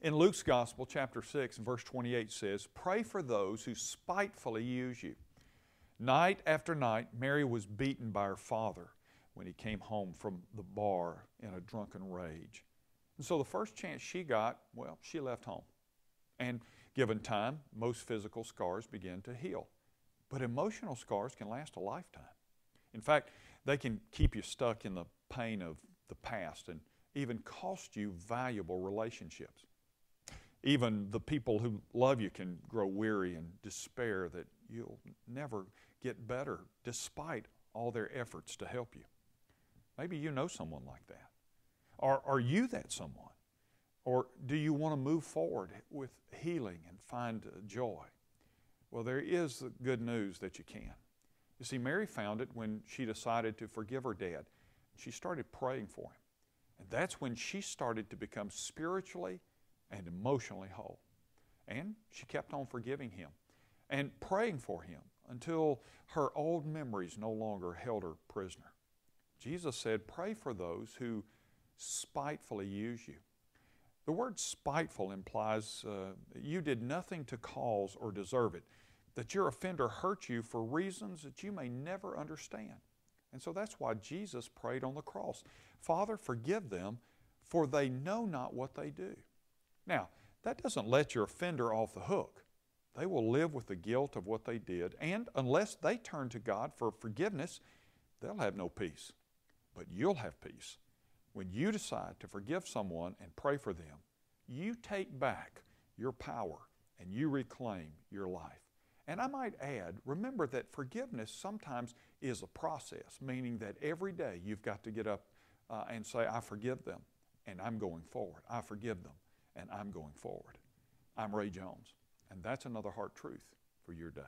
In Luke's Gospel, chapter 6, verse 28 says, Pray for those who spitefully use you. Night after night, Mary was beaten by her father when he came home from the bar in a drunken rage. And so the first chance she got, well, she left home. And given time, most physical scars begin to heal. But emotional scars can last a lifetime. In fact, they can keep you stuck in the pain of the past and even cost you valuable relationships. Even the people who love you can grow weary and despair that you'll never get better despite all their efforts to help you. Maybe you know someone like that. Or are you that someone? Or do you want to move forward with healing and find uh, joy? Well, there is good news that you can. You see, Mary found it when she decided to forgive her dad. She started praying for him. And that's when she started to become spiritually and emotionally whole. And she kept on forgiving him and praying for him until her old memories no longer held her prisoner. Jesus said, Pray for those who spitefully use you. The word spiteful implies uh, you did nothing to cause or deserve it, that your offender hurt you for reasons that you may never understand. And so that's why Jesus prayed on the cross Father, forgive them, for they know not what they do. Now, that doesn't let your offender off the hook. They will live with the guilt of what they did, and unless they turn to God for forgiveness, they'll have no peace. But you'll have peace. When you decide to forgive someone and pray for them, you take back your power and you reclaim your life. And I might add, remember that forgiveness sometimes is a process, meaning that every day you've got to get up uh, and say, I forgive them and I'm going forward. I forgive them and I'm going forward. I'm Ray Jones, and that's another heart truth for your day.